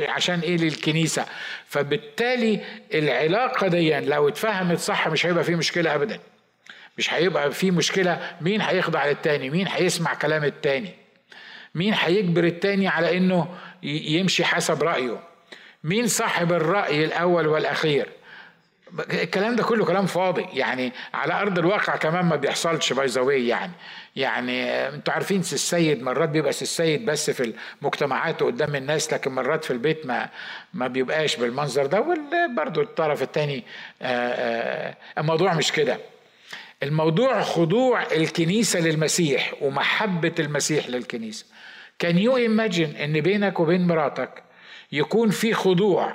عشان إيه؟ للكنيسة. فبالتالي العلاقة دي لو اتفهمت صح مش هيبقى في مشكلة ابدا. مش هيبقى في مشكلة مين هيخضع للتاني مين هيسمع كلام التاني مين هيجبر التاني على إنه يمشي حسب رأيه. مين صاحب الرأي الأول والأخير؟ الكلام ده كله كلام فاضي. يعني على أرض الواقع كمان ما بيحصلش باي ذا يعني. يعني أنتوا عارفين السيد مرات بيبقى السيد بس في المجتمعات قدام الناس لكن مرات في البيت ما ما بيبقاش بالمنظر ده. وبرضه الطرف الثاني آه، آه، الموضوع مش كده. الموضوع خضوع الكنيسة للمسيح ومحبة المسيح للكنيسة. كان يو ايماجين إن بينك وبين مراتك يكون في خضوع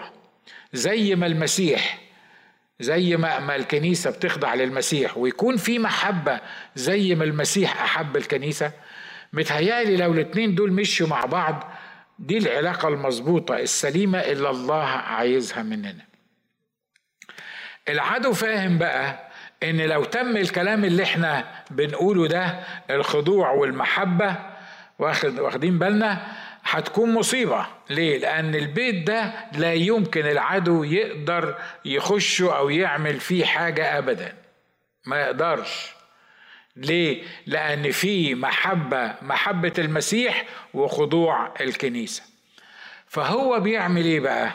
زي ما المسيح زي ما ما الكنيسة بتخضع للمسيح ويكون في محبة زي ما المسيح أحب الكنيسة. متهيألي لو الاتنين دول مشوا مع بعض دي العلاقة المظبوطة السليمة اللي الله عايزها مننا. العدو فاهم بقى إن لو تم الكلام اللي إحنا بنقوله ده الخضوع والمحبة واخد واخدين بالنا؟ هتكون مصيبة ليه؟ لأن البيت ده لا يمكن العدو يقدر يخشه أو يعمل فيه حاجة أبدا ما يقدرش ليه؟ لأن في محبة محبة المسيح وخضوع الكنيسة فهو بيعمل إيه بقى؟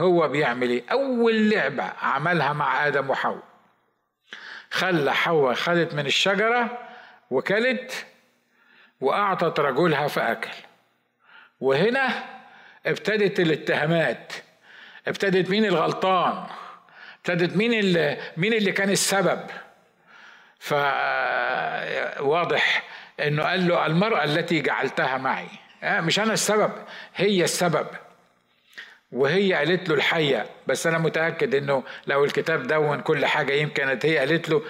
هو بيعمل إيه؟ أول لعبة عملها مع آدم وحواء خلى حواء خدت من الشجرة وكلت وأعطت رجلها فأكل وهنا ابتدت الاتهامات. ابتدت مين الغلطان؟ ابتدت مين اللي مين اللي كان السبب؟ فواضح إنه قال له المرأة التي جعلتها معي. آه، مش أنا السبب هي السبب. وهي قالت له الحية بس أنا متأكد إنه لو الكتاب دون كل حاجة يمكن هي قالت له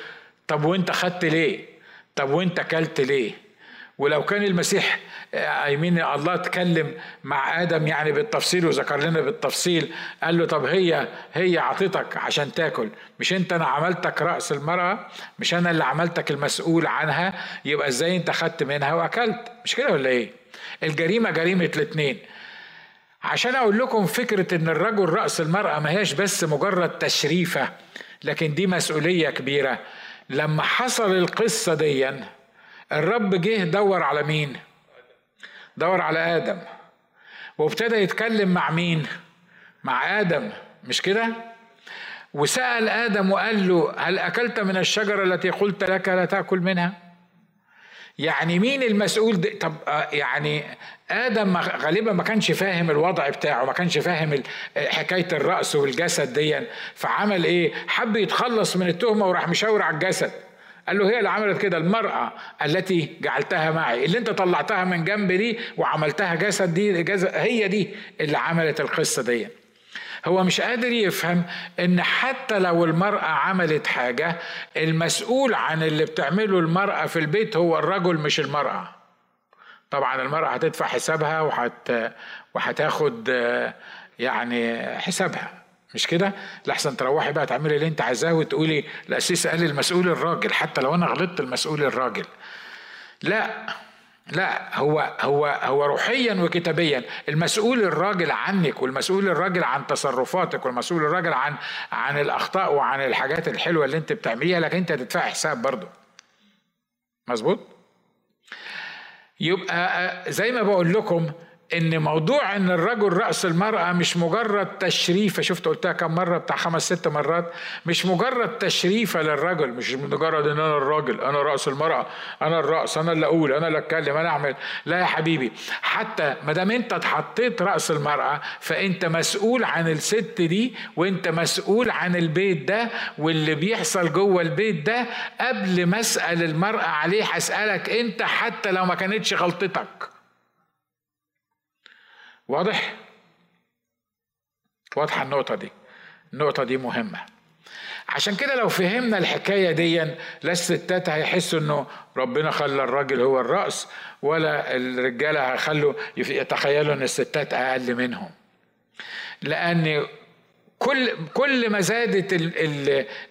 طب وأنت خدت ليه؟ طب وأنت كلت ليه؟ ولو كان المسيح ايمين الله اتكلم مع آدم يعني بالتفصيل وذكر لنا بالتفصيل قال له طب هي هي عطيتك عشان تاكل مش انت أنا عملتك رأس المرأة؟ مش أنا اللي عملتك المسؤول عنها؟ يبقى إزاي انت خدت منها وأكلت؟ مش كده ولا إيه؟ الجريمة جريمة الاثنين عشان أقول لكم فكرة إن الرجل رأس المرأة ما هياش بس مجرد تشريفة لكن دي مسؤولية كبيرة. لما حصل القصة دي الرب جه دور على مين؟ دور على آدم. وابتدى يتكلم مع مين؟ مع آدم. مش كده؟ وسأل آدم وقال له هل أكلت من الشجرة التي قلت لك لا تأكل منها؟ يعني مين المسؤول ده؟ طب آه، يعني آدم غالبا ما كانش فاهم الوضع بتاعه ما كانش فاهم حكاية الرأس والجسد دي فعمل إيه؟ حب يتخلص من التهمة وراح مشاور على الجسد. قال له هي اللي عملت كده المرأة التي جعلتها معي اللي انت طلعتها من جنب دي وعملتها جسد دي جسد هي دي اللي عملت القصة دي. هو مش قادر يفهم إن حتى لو المرأة عملت حاجة المسؤول عن اللي بتعمله المرأة في البيت هو الرجل مش المرأة. طبعا المرأة هتدفع حسابها وحت وهتاخد يعني حسابها. مش كده؟ لحسن تروحي بقى تعملي اللي انت عايزاه وتقولي الاسيس قال المسؤول الراجل حتى لو أنا غلطت المسؤول الراجل. لا لا هو هو هو روحيا وكتابيا. المسؤول الراجل عنك والمسؤول الراجل عن تصرفاتك والمسؤول الراجل عن عن الأخطاء وعن الحاجات الحلوة اللي انت بتعمليها لكن انت هتدفع حساب برضه. مظبوط؟ يبقى زي ما بقول لكم إن موضوع إن الرجل رأس المرأة مش مجرد تشريفة شفت قلتها كم مرة؟ بتاع خمس ست مرات. مش مجرد تشريفة للرجل مش مجرد إن أنا الراجل أنا رأس المرأة أنا الرأس أنا اللي أقول أنا اللي أتكلم أنا أعمل. لا يا حبيبي. حتى ما دام أنت اتحطيت رأس المرأة فأنت مسؤول عن الست دي وأنت مسؤول عن البيت ده واللي بيحصل جوه البيت ده قبل ما أسأل المرأة عليه هسألك أنت حتى لو ما كانتش غلطتك. واضح؟ واضحة النقطة دي. النقطة دي مهمة. عشان كده لو فهمنا الحكاية دي لا الستات هيحسوا إنه ربنا خلى الراجل هو الرأس ولا الرجالة هيخلوا يتخيلوا إن الستات أقل منهم. لأن كل كل ما زادت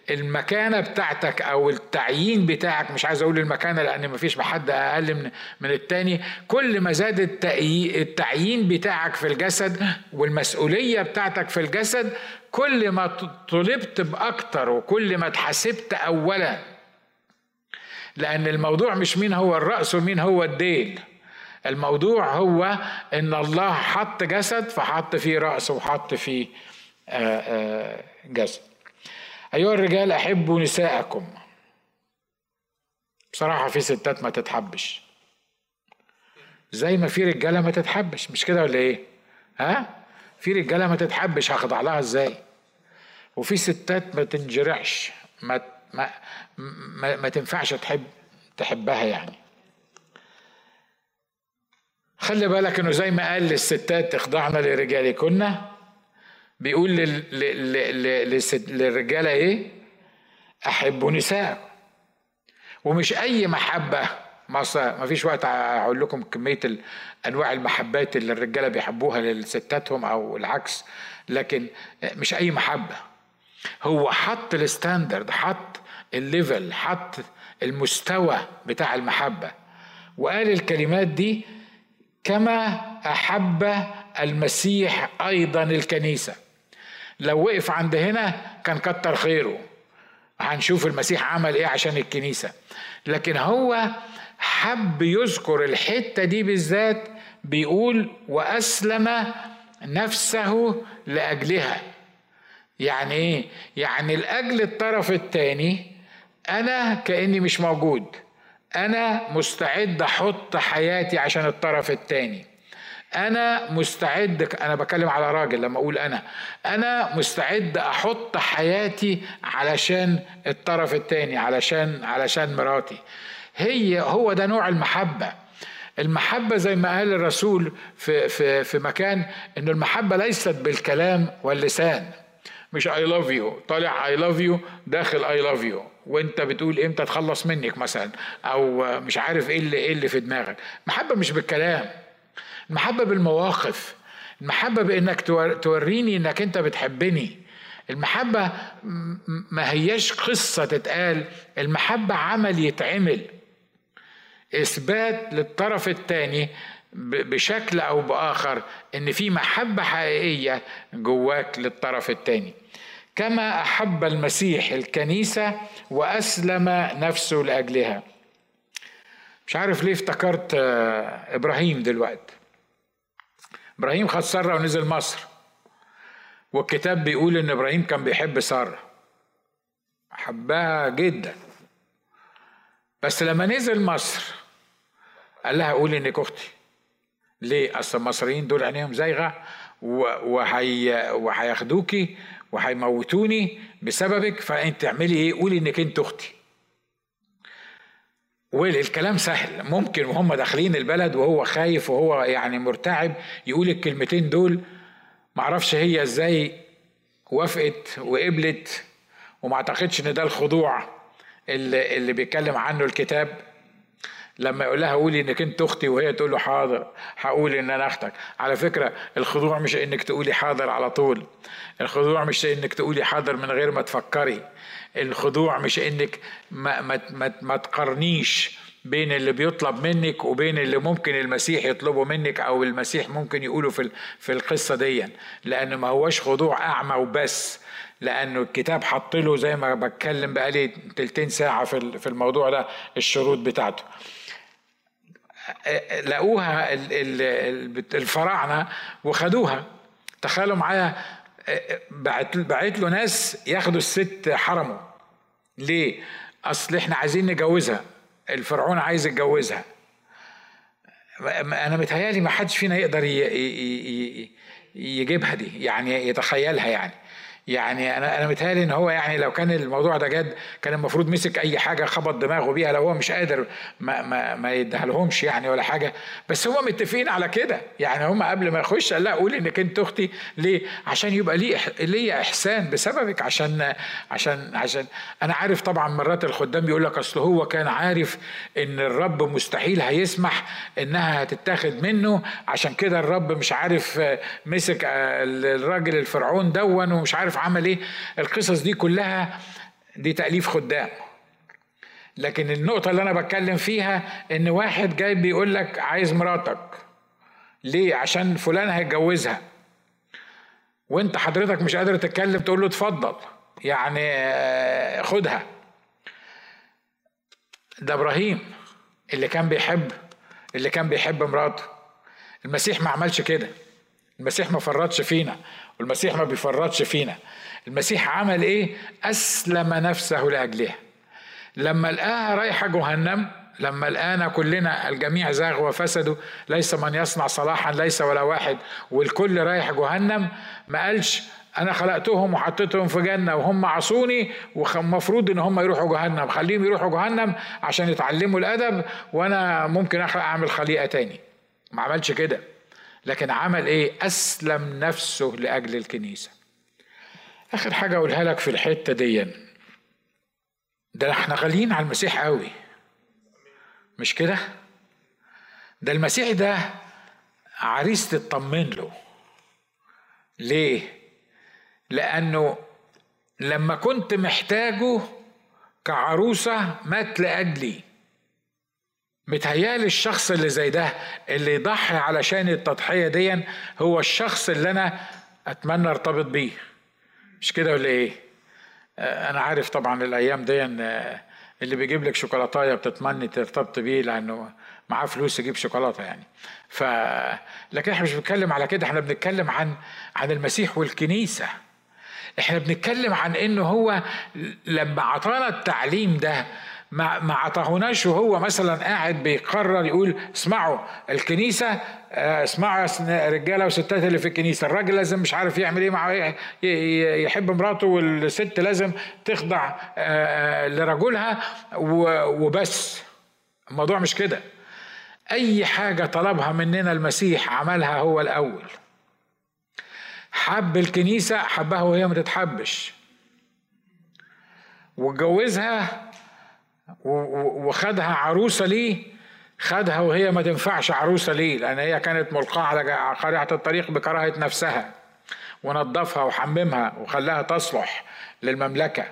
المكانة بتاعتك أو التعيين بتاعك مش عايز أقول المكانة لأن ما فيش حد أقل من من التاني كل ما زاد التعيين بتاعك في الجسد والمسؤولية بتاعتك في الجسد كل ما طلبت بأكتر وكل ما اتحاسبت اولا. لأن الموضوع مش مين هو الرأس ومين هو الديل. الموضوع هو إن الله حط جسد فحط فيه رأس وحط فيه جسد أيها الرجال أحبوا نساءكم. بصراحة في ستات ما تتحبش. زي ما في رجالة ما تتحبش. مش كده ولا إيه؟ ها؟ في رجالة ما تتحبش هخضع لها إزاي؟ وفي ستات ما تنجرحش. ما ما ما, ما تنفعش تحب تحبها يعني. خلي بالك إنه زي ما قال للستات اخضعنا لرجالكن. بيقول لل... لل... للرجالة إيه؟ احبوا نساء. ومش أي محبة. ما فيش وقت أقول لكم كمية أنواع المحبات اللي الرجالة بيحبوها لستاتهم أو العكس. لكن مش أي محبة. هو حط ال standard حط ال level حط المستوى بتاع المحبة. وقال الكلمات دي كما أحب المسيح أيضا الكنيسة. لو وقف عند هنا كان كتر خيره. هنشوف المسيح عمل إيه عشان الكنيسة. لكن هو حب يذكر الحتة دي بالذات بيقول وأسلم نفسه لأجلها. يعني إيه؟ يعني لأجل الطرف الثاني أنا كأني مش موجود. أنا مستعد أحط حياتي عشان الطرف الثاني أنا مستعد أنا بكلم على راجل لما أقول أنا. أنا مستعد أحط حياتي علشان الطرف الثاني علشان علشان مراتي. هي هو ده نوع المحبة. المحبة زي ما قال الرسول في في في مكان إن المحبة ليست بالكلام واللسان. مش I love you طالع I love you داخل I love you وأنت بتقول إمتى تخلص منك مثلا؟ أو مش عارف إيه اللي إيه اللي في دماغك. محبة مش بالكلام. المحبة بالمواقف المحبة بإنك توريني إنك أنت بتحبني. المحبة ما هياش قصة تتقال المحبة عمل يتعمل. إثبات للطرف الثاني بشكل أو بآخر إن في محبة حقيقية جواك للطرف الثاني كما أحب المسيح الكنيسة وأسلم نفسه لأجلها. مش عارف ليه افتكرت آه، إبراهيم دلوقتي. إبراهيم خد سارة ونزل مصر. والكتاب بيقول إن إبراهيم كان بيحب سارة. حبها جدا. بس لما نزل مصر قال لها قولي إنك أختي. ليه؟ أصل المصريين دول عينيهم زايغة وهي وهياخدوكي وهيموتوني بسببك فأنت تعملي إيه؟ قولي إنك أنت أختي. والكلام سهل. ممكن وهم داخلين البلد وهو خايف وهو يعني مرتعب يقول الكلمتين دول معرفش هي إزاي وافقت وقبلت وما أعتقدش إن ده الخضوع اللي, اللي بيتكلم عنه الكتاب. لما يقول لها قولي إنك أنت أختي وهي تقول له حاضر هقول إن أنا أختك. على فكرة الخضوع مش إنك تقولي حاضر على طول. الخضوع مش إنك تقولي حاضر من غير ما تفكري. الخضوع مش إنك ما, ما, ما, ما تقارنيش بين اللي بيطلب منك وبين اللي ممكن المسيح يطلبه منك أو المسيح ممكن يقوله في في القصة دي. لأن ما هوش خضوع أعمى وبس. لأنه الكتاب حط له زي ما بتكلم بقالي تلتين ساعة في في الموضوع ده الشروط بتاعته. لقوها الفراعنة وخدوها. تخيلوا معايا بعت له ناس ياخدوا الست حرمه ليه؟ أصل إحنا عايزين نجوزها. الفرعون عايز يتجوزها. أنا متهيألي ما حدش فينا يقدر يجيبها دي يعني يتخيلها يعني. يعني أنا أنا متهيألي إن هو يعني لو كان الموضوع ده جد كان المفروض مسك أي حاجة خبط دماغه بيها لو هو مش قادر ما ما, ما يديهالهمش يعني ولا حاجة. بس هم متفقين على كده. يعني هم قبل ما يخش قال لا قولي انك انت أختي. ليه؟ عشان يبقى لي ليا إحسان بسببك. عشان عشان عشان أنا عارف طبعا مرات الخدام يقول لك أصل هو كان عارف إن الرب مستحيل هيسمح إنها هتتاخد منه. عشان كده الرب مش عارف مسك الراجل الفرعون دون ومش عارف عارف عمل إيه؟ القصص دي كلها دي تأليف خدام. لكن النقطة اللي أنا بتكلم فيها إن واحد جاي بيقول لك عايز مراتك. ليه؟ عشان فلان هيتجوزها. وأنت حضرتك مش قادر تتكلم تقول له اتفضل. يعني آه، خدها. ده إبراهيم اللي كان بيحب اللي كان بيحب مراته. المسيح ما عملش كده. المسيح ما فرطش فينا. والمسيح ما بيفرطش فينا. المسيح عمل إيه؟ أسلم نفسه لأجلها. لما لقاها رايحة جهنم لما لقانا كلنا الجميع زاغ وفسدوا ليس من يصنع صلاحا ليس ولا واحد. والكل رايح جهنم ما قالش أنا خلقتهم وحطيتهم في جنة وهم عصوني ومفروض إن هم يروحوا جهنم. خليهم يروحوا جهنم عشان يتعلموا الأدب وأنا ممكن أعمل خليقة تاني. ما عملش كده. لكن عمل إيه؟ أسلم نفسه لأجل الكنيسة. آخر حاجة أقولها لك في الحتة دي. ده إحنا غاليين على المسيح قوي. مش كده؟ ده المسيح ده عريس تطمن له. ليه؟ لأنه لما كنت محتاجه كعروسة مات لاجلي متهيألي الشخص اللي زي ده اللي يضحي علشان التضحية دي هو الشخص اللي أنا أتمنى أرتبط بيه. مش كده ولا إيه؟ آه، أنا عارف طبعا الأيام دي اللي بيجيب لك شوكولاتاية بتتمني ترتبط بيه لأنه معاه فلوس يجيب شوكولاتة يعني. ف لكن إحنا مش بنتكلم على كده إحنا بنتكلم عن عن المسيح والكنيسة. إحنا بنتكلم عن إنه هو لما أعطانا التعليم ده ما ما عطاهوناش وهو مثلا قاعد بيقرر يقول اسمعوا الكنيسة آه، اسمعوا رجالة وستات اللي في الكنيسة الراجل لازم مش عارف يعمل إيه مع يحب مراته والست لازم تخضع آه، آه، لرجلها وبس. الموضوع مش كده. أي حاجة طلبها مننا المسيح عملها هو الأول. حب الكنيسة حبها وهي ما تتحبش. واتجوزها وخدها عروسة ليه؟ خدها وهي ما تنفعش عروسة ليه؟ لأن هي كانت ملقاة على قارعة الطريق بكراهة نفسها. ونظفها وحممها وخلاها تصلح للمملكة.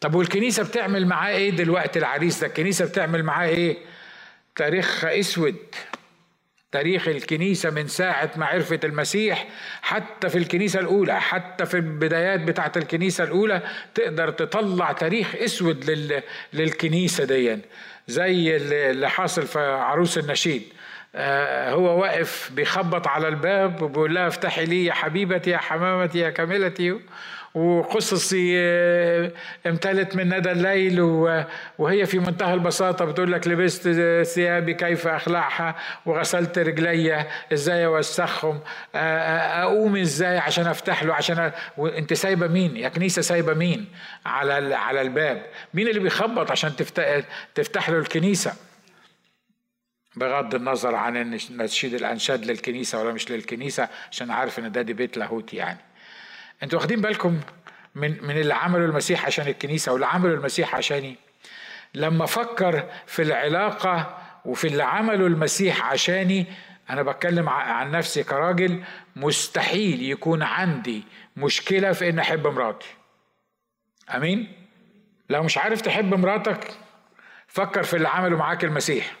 طب والكنيسة بتعمل معاه إيه دلوقتي العريس ده؟ الكنيسة بتعمل معاه إيه؟ تاريخها أسود. تاريخ الكنيسة من ساعة ما عرفت المسيح حتى في الكنيسة الأولى حتى في البدايات بتاعة الكنيسة الأولى تقدر تطلع تاريخ أسود لل... للكنيسة دي. زي اللي حاصل في عروس النشيد. آه هو واقف بيخبط على الباب وبيقول لها افتحي لي يا حبيبتي يا حمامتي يا كاملتي وقصصي آه، امتلت من ندى الليل وهي في منتهى البساطة بتقول لك لبست ثيابي كيف أخلعها وغسلت رجلي إزاي أوسخهم أقوم إزاي عشان أفتح له عشان أ... سايبة مين؟ يا كنيسة سايبة مين؟ على على الباب. مين اللي بيخبط عشان تفتح تفتح له الكنيسة؟ بغض النظر عن نشيد الأنشاد للكنيسة ولا مش للكنيسة عشان عارف إن ده دي بيت لاهوت يعني. أنتوا واخدين بالكم من من اللي عمله المسيح عشان الكنيسة واللي عمله المسيح عشاني. لما فكر في العلاقة وفي اللي عمله المسيح عشاني أنا بتكلم عن نفسي كراجل مستحيل يكون عندي مشكلة في ان أحب مراتي. أمين؟ لو مش عارف تحب مراتك فكر في اللي عمله معاك المسيح.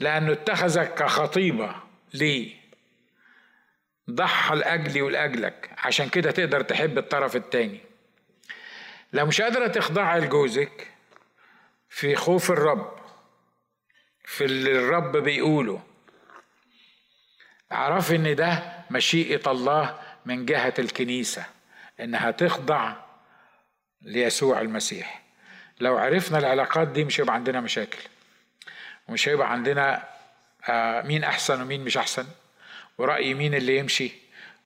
لأنه اتخذك كخطيبة ليه؟ ضحى لأجلي ولأجلك. عشان كده تقدر تحب الطرف التاني. لو مش قادرة تخضعي لجوزك في خوف الرب في اللي الرب بيقوله. اعرف إن ده مشيئة الله من جهة الكنيسة إنها تخضع ليسوع المسيح. لو عرفنا العلاقات دي مش هيبقى عندنا مشاكل. ومش هيبقى عندنا آه، مين أحسن ومين مش أحسن. ورأي مين اللي يمشي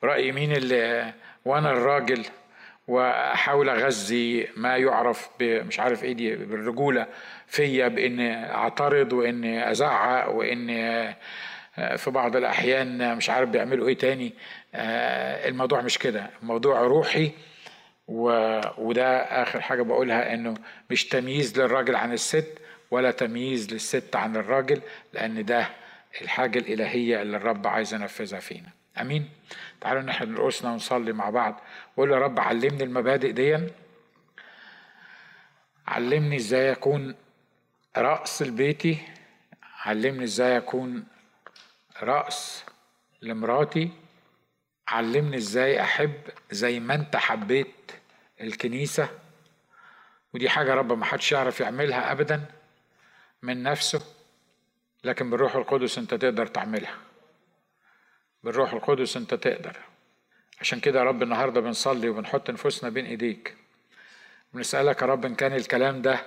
رأي مين اللي وأنا الراجل وأحاول أغذي ما يعرف مش عارف إيه دي بالرجولة فيا باني أعترض واني أزعق واني آه، في بعض الأحيان مش عارف بيعملوا إيه تاني. آه، الموضوع مش كده الموضوع روحي وده آخر حاجة بقولها إنه مش تمييز للراجل عن الست ولا تمييز للست عن الراجل لأن ده الحاجة الإلهية اللي الرب عايز ينفذها فينا. أمين. تعالوا نحن رؤوسنا ونصلي مع بعض. وقول يا رب علمني المبادئ دي. علمني إزاي أكون رأس لبيتي. علمني إزاي أكون رأس لمراتي. علمني إزاي أحب زي ما أنت حبيت الكنيسة. ودي حاجة رب ما حدش يعرف يعملها ابدا من نفسه. لكن بالروح القدس انت تقدر تعملها. بالروح القدس انت تقدر. عشان كده يا رب النهارده بنصلي وبنحط نفوسنا بين ايديك. بنسألك يا رب إن كان الكلام ده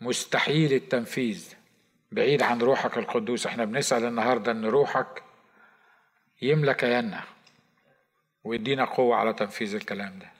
مستحيل التنفيذ بعيد عن روحك القدوس. إحنا بنسأل النهارده إن روحك يملى كياننا ويدينا قوة على تنفيذ الكلام ده.